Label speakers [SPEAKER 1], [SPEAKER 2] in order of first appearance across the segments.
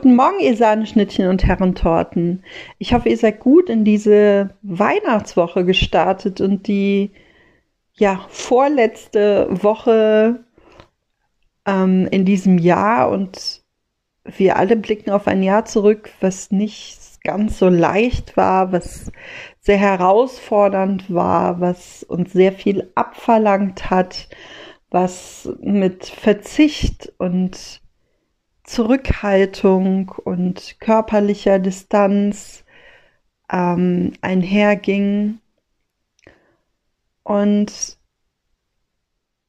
[SPEAKER 1] Guten Morgen, ihr Sahneschnittchen und Herrentorten. Ich hoffe, ihr seid gut in diese Weihnachtswoche gestartet und die ja, vorletzte Woche ähm, in diesem Jahr und wir alle blicken auf ein Jahr zurück, was nicht ganz so leicht war, was sehr herausfordernd war, was uns sehr viel abverlangt hat, was mit Verzicht und Zurückhaltung und körperlicher Distanz ähm, einherging. Und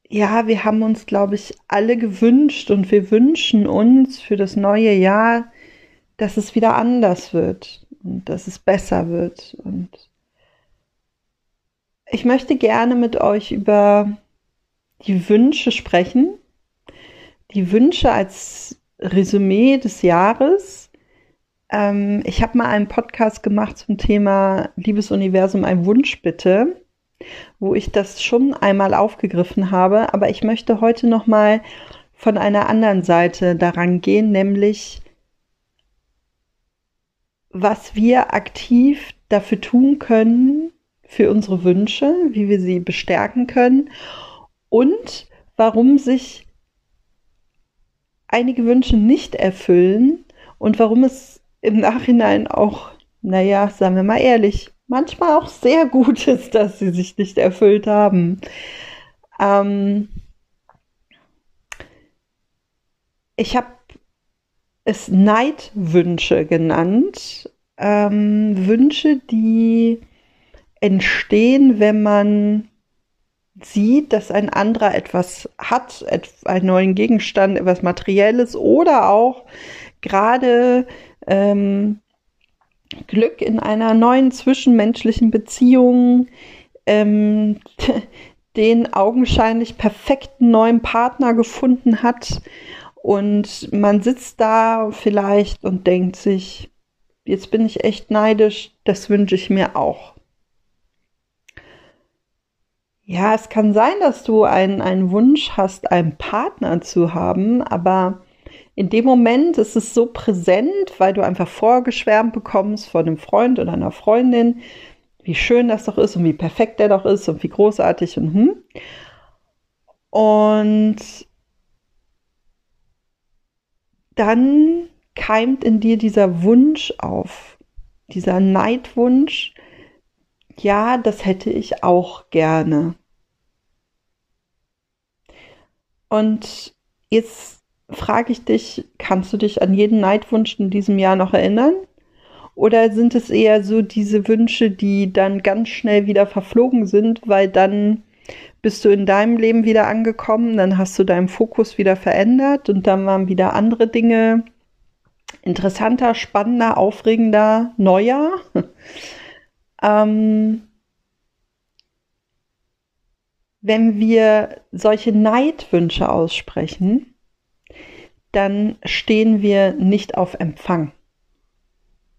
[SPEAKER 1] ja, wir haben uns, glaube ich, alle gewünscht und wir wünschen uns für das neue Jahr, dass es wieder anders wird und dass es besser wird. Und ich möchte gerne mit euch über die Wünsche sprechen. Die Wünsche als Resümee des Jahres. Ähm, ich habe mal einen Podcast gemacht zum Thema Liebes Universum, ein Wunsch bitte, wo ich das schon einmal aufgegriffen habe, aber ich möchte heute noch mal von einer anderen Seite daran gehen, nämlich was wir aktiv dafür tun können für unsere Wünsche, wie wir sie bestärken können und warum sich einige Wünsche nicht erfüllen und warum es im Nachhinein auch, naja, sagen wir mal ehrlich, manchmal auch sehr gut ist, dass sie sich nicht erfüllt haben. Ähm ich habe es Neidwünsche genannt. Ähm, Wünsche, die entstehen, wenn man sieht, dass ein anderer etwas hat, einen neuen Gegenstand, etwas Materielles oder auch gerade ähm, Glück in einer neuen zwischenmenschlichen Beziehung, ähm, den augenscheinlich perfekten neuen Partner gefunden hat und man sitzt da vielleicht und denkt sich, jetzt bin ich echt neidisch, das wünsche ich mir auch. Ja, es kann sein, dass du einen, einen Wunsch hast, einen Partner zu haben, aber in dem Moment ist es so präsent, weil du einfach vorgeschwärmt bekommst von einem Freund oder einer Freundin, wie schön das doch ist und wie perfekt der doch ist und wie großartig und hm. Und dann keimt in dir dieser Wunsch auf, dieser Neidwunsch, ja, das hätte ich auch gerne. Und jetzt frage ich dich, kannst du dich an jeden Neidwunsch in diesem Jahr noch erinnern? Oder sind es eher so diese Wünsche, die dann ganz schnell wieder verflogen sind, weil dann bist du in deinem Leben wieder angekommen, dann hast du deinen Fokus wieder verändert und dann waren wieder andere Dinge interessanter, spannender, aufregender, neuer. ähm, wenn wir solche Neidwünsche aussprechen, dann stehen wir nicht auf Empfang.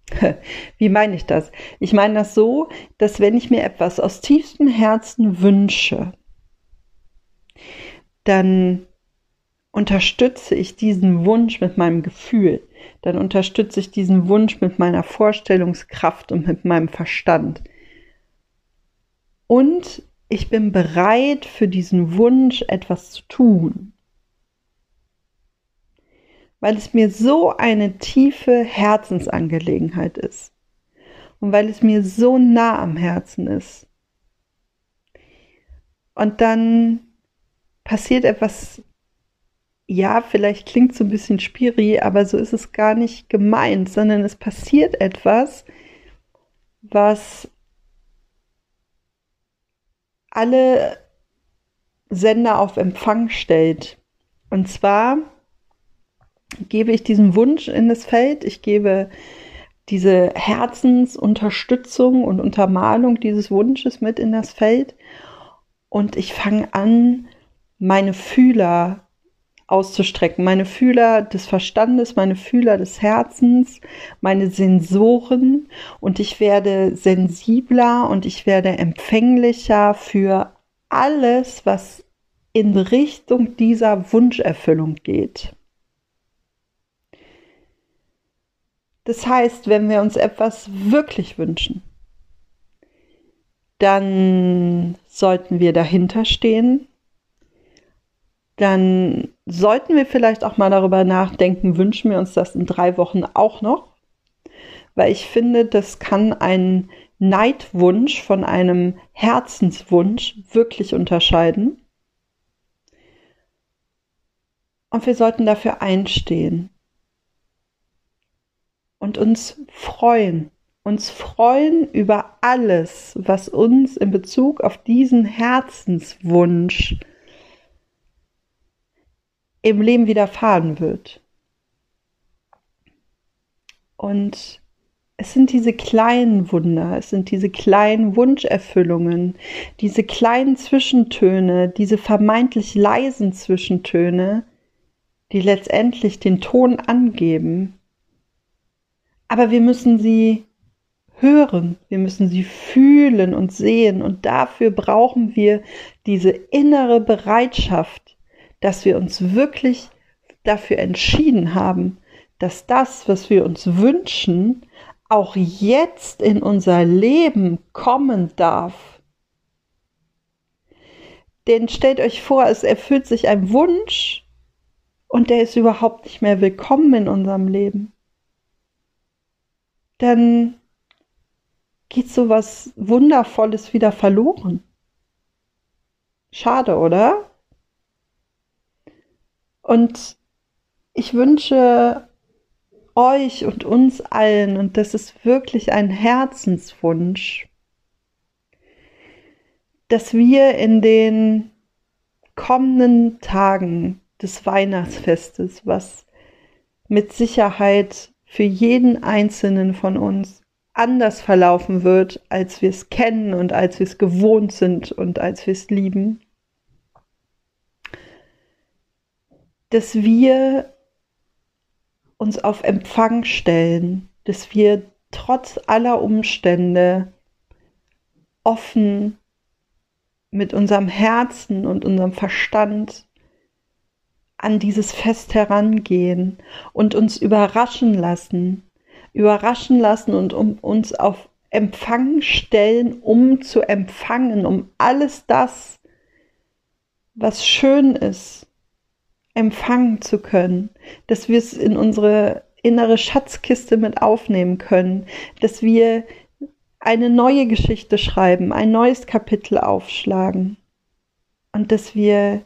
[SPEAKER 1] Wie meine ich das? Ich meine das so, dass wenn ich mir etwas aus tiefstem Herzen wünsche, dann unterstütze ich diesen Wunsch mit meinem Gefühl, dann unterstütze ich diesen Wunsch mit meiner Vorstellungskraft und mit meinem Verstand. Und ich bin bereit für diesen Wunsch etwas zu tun. Weil es mir so eine tiefe Herzensangelegenheit ist. Und weil es mir so nah am Herzen ist. Und dann passiert etwas, ja, vielleicht klingt so ein bisschen spiri, aber so ist es gar nicht gemeint, sondern es passiert etwas, was alle Sender auf Empfang stellt. Und zwar gebe ich diesen Wunsch in das Feld, ich gebe diese Herzensunterstützung und Untermalung dieses Wunsches mit in das Feld und ich fange an, meine Fühler auszustrecken, meine Fühler des Verstandes, meine Fühler des Herzens, meine Sensoren und ich werde sensibler und ich werde empfänglicher für alles, was in Richtung dieser Wunscherfüllung geht. Das heißt, wenn wir uns etwas wirklich wünschen, dann sollten wir dahinter stehen. Dann sollten wir vielleicht auch mal darüber nachdenken, wünschen wir uns das in drei Wochen auch noch? Weil ich finde, das kann ein Neidwunsch von einem Herzenswunsch wirklich unterscheiden. Und wir sollten dafür einstehen und uns freuen, uns freuen über alles, was uns in Bezug auf diesen Herzenswunsch im Leben widerfahren wird. Und es sind diese kleinen Wunder, es sind diese kleinen Wunscherfüllungen, diese kleinen Zwischentöne, diese vermeintlich leisen Zwischentöne, die letztendlich den Ton angeben. Aber wir müssen sie hören, wir müssen sie fühlen und sehen und dafür brauchen wir diese innere Bereitschaft, dass wir uns wirklich dafür entschieden haben, dass das, was wir uns wünschen, auch jetzt in unser Leben kommen darf. Denn stellt euch vor, es erfüllt sich ein Wunsch und der ist überhaupt nicht mehr willkommen in unserem Leben, dann geht so was Wundervolles wieder verloren. Schade, oder? Und ich wünsche euch und uns allen, und das ist wirklich ein Herzenswunsch, dass wir in den kommenden Tagen des Weihnachtsfestes, was mit Sicherheit für jeden einzelnen von uns anders verlaufen wird, als wir es kennen und als wir es gewohnt sind und als wir es lieben, dass wir uns auf Empfang stellen, dass wir trotz aller Umstände offen mit unserem Herzen und unserem Verstand an dieses Fest herangehen und uns überraschen lassen, überraschen lassen und um uns auf Empfang stellen, um zu empfangen, um alles das, was schön ist, empfangen zu können, dass wir es in unsere innere Schatzkiste mit aufnehmen können, dass wir eine neue Geschichte schreiben, ein neues Kapitel aufschlagen und dass wir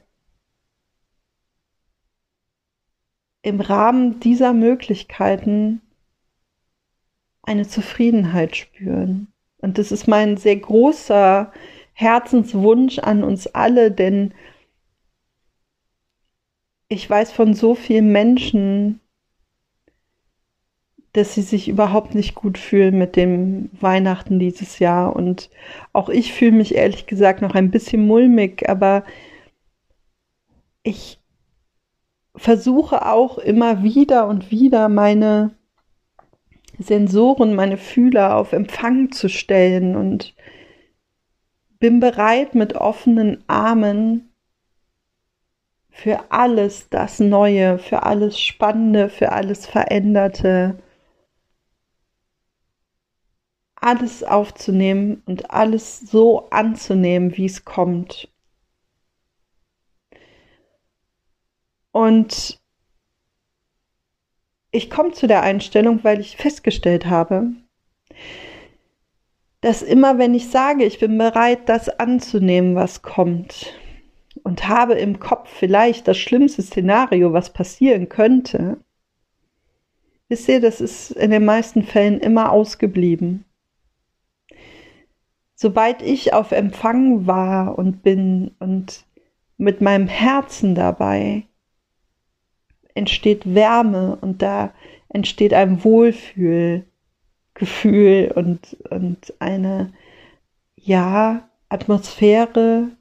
[SPEAKER 1] im Rahmen dieser Möglichkeiten eine Zufriedenheit spüren. Und das ist mein sehr großer Herzenswunsch an uns alle, denn ich weiß von so vielen Menschen, dass sie sich überhaupt nicht gut fühlen mit dem Weihnachten dieses Jahr. Und auch ich fühle mich ehrlich gesagt noch ein bisschen mulmig, aber ich versuche auch immer wieder und wieder meine Sensoren, meine Fühler auf Empfang zu stellen und bin bereit mit offenen Armen für alles das Neue, für alles Spannende, für alles Veränderte, alles aufzunehmen und alles so anzunehmen, wie es kommt. Und ich komme zu der Einstellung, weil ich festgestellt habe, dass immer wenn ich sage, ich bin bereit, das anzunehmen, was kommt, und habe im Kopf vielleicht das schlimmste Szenario, was passieren könnte, wisst ihr, das ist in den meisten Fällen immer ausgeblieben. Sobald ich auf Empfang war und bin und mit meinem Herzen dabei, entsteht Wärme und da entsteht ein Wohlfühlgefühl und, und eine, ja, Atmosphäre,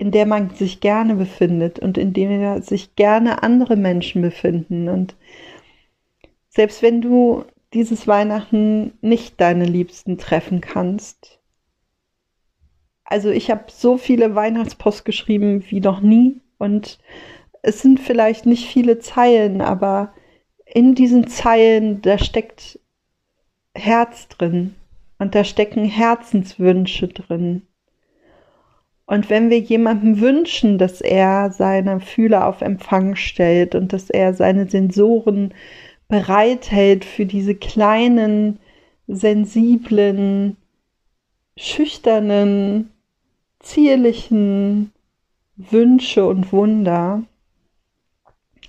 [SPEAKER 1] in der man sich gerne befindet und in der sich gerne andere Menschen befinden. Und selbst wenn du dieses Weihnachten nicht deine Liebsten treffen kannst, also ich habe so viele Weihnachtspost geschrieben wie noch nie und es sind vielleicht nicht viele Zeilen, aber in diesen Zeilen, da steckt Herz drin und da stecken Herzenswünsche drin. Und wenn wir jemandem wünschen, dass er seine Fühler auf Empfang stellt und dass er seine Sensoren bereithält für diese kleinen, sensiblen, schüchternen, zierlichen Wünsche und Wunder,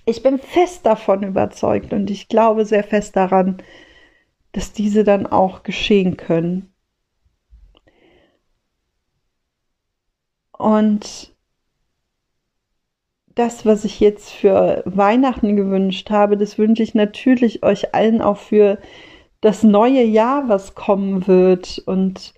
[SPEAKER 1] ich bin fest davon überzeugt und ich glaube sehr fest daran, dass diese dann auch geschehen können. Und das, was ich jetzt für Weihnachten gewünscht habe, das wünsche ich natürlich euch allen auch für das neue Jahr, was kommen wird. Und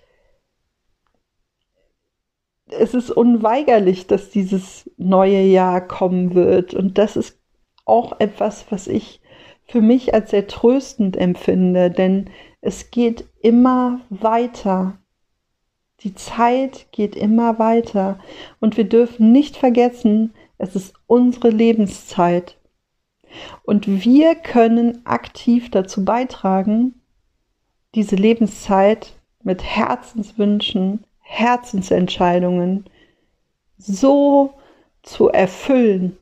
[SPEAKER 1] es ist unweigerlich, dass dieses neue Jahr kommen wird. Und das ist auch etwas, was ich für mich als sehr tröstend empfinde, denn es geht immer weiter. Die Zeit geht immer weiter und wir dürfen nicht vergessen, es ist unsere Lebenszeit. Und wir können aktiv dazu beitragen, diese Lebenszeit mit Herzenswünschen, Herzensentscheidungen so zu erfüllen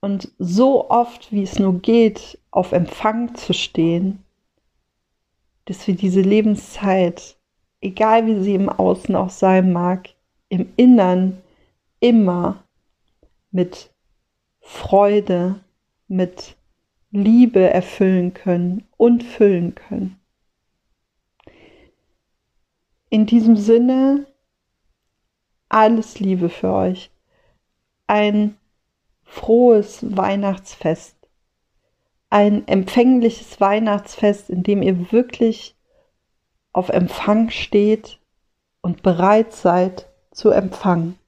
[SPEAKER 1] und so oft, wie es nur geht, auf Empfang zu stehen, dass wir diese Lebenszeit egal wie sie im Außen auch sein mag, im Innern immer mit Freude, mit Liebe erfüllen können und füllen können. In diesem Sinne, alles Liebe für euch. Ein frohes Weihnachtsfest. Ein empfängliches Weihnachtsfest, in dem ihr wirklich auf Empfang steht und bereit seid zu empfangen.